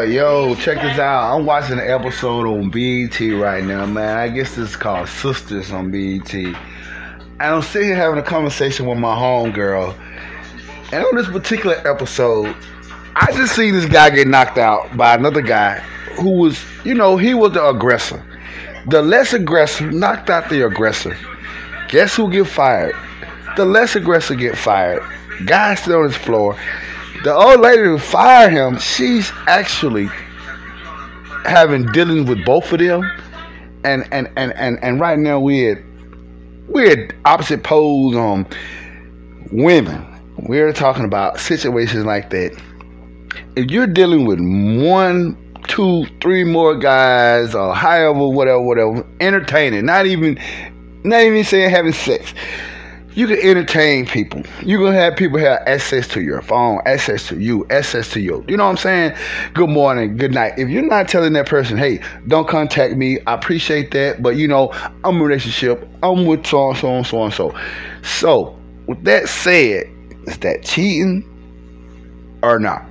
Uh, yo, check this out. I'm watching an episode on BET right now, man. I guess is called Sistas on BET. And I'm sitting here having a conversation with my homegirl. And on this particular episode, I just seen this guy get knocked out by another guy who was, you know, he was the aggressor. The less aggressor knocked out the aggressor. Guess who get fired? The less aggressor get fired. Guy still on his floor. The old lady who fired him, she's actually having dealing with both of them. And and and and, and right now we're we're opposite poles on women. We're talking about situations like that. If you're dealing with one, two, three more guys, or however, whatever, whatever, entertaining, not even, not even saying having sex. You can entertain people. You can have people have access to your phone, access to you, access to you. You know what I'm saying? Good morning, good night. If you're not telling that person, hey, don't contact me, I appreciate that, but you know, I'm in a relationship. I'm with so and so and so and so. So, with that said, is that cheating or not?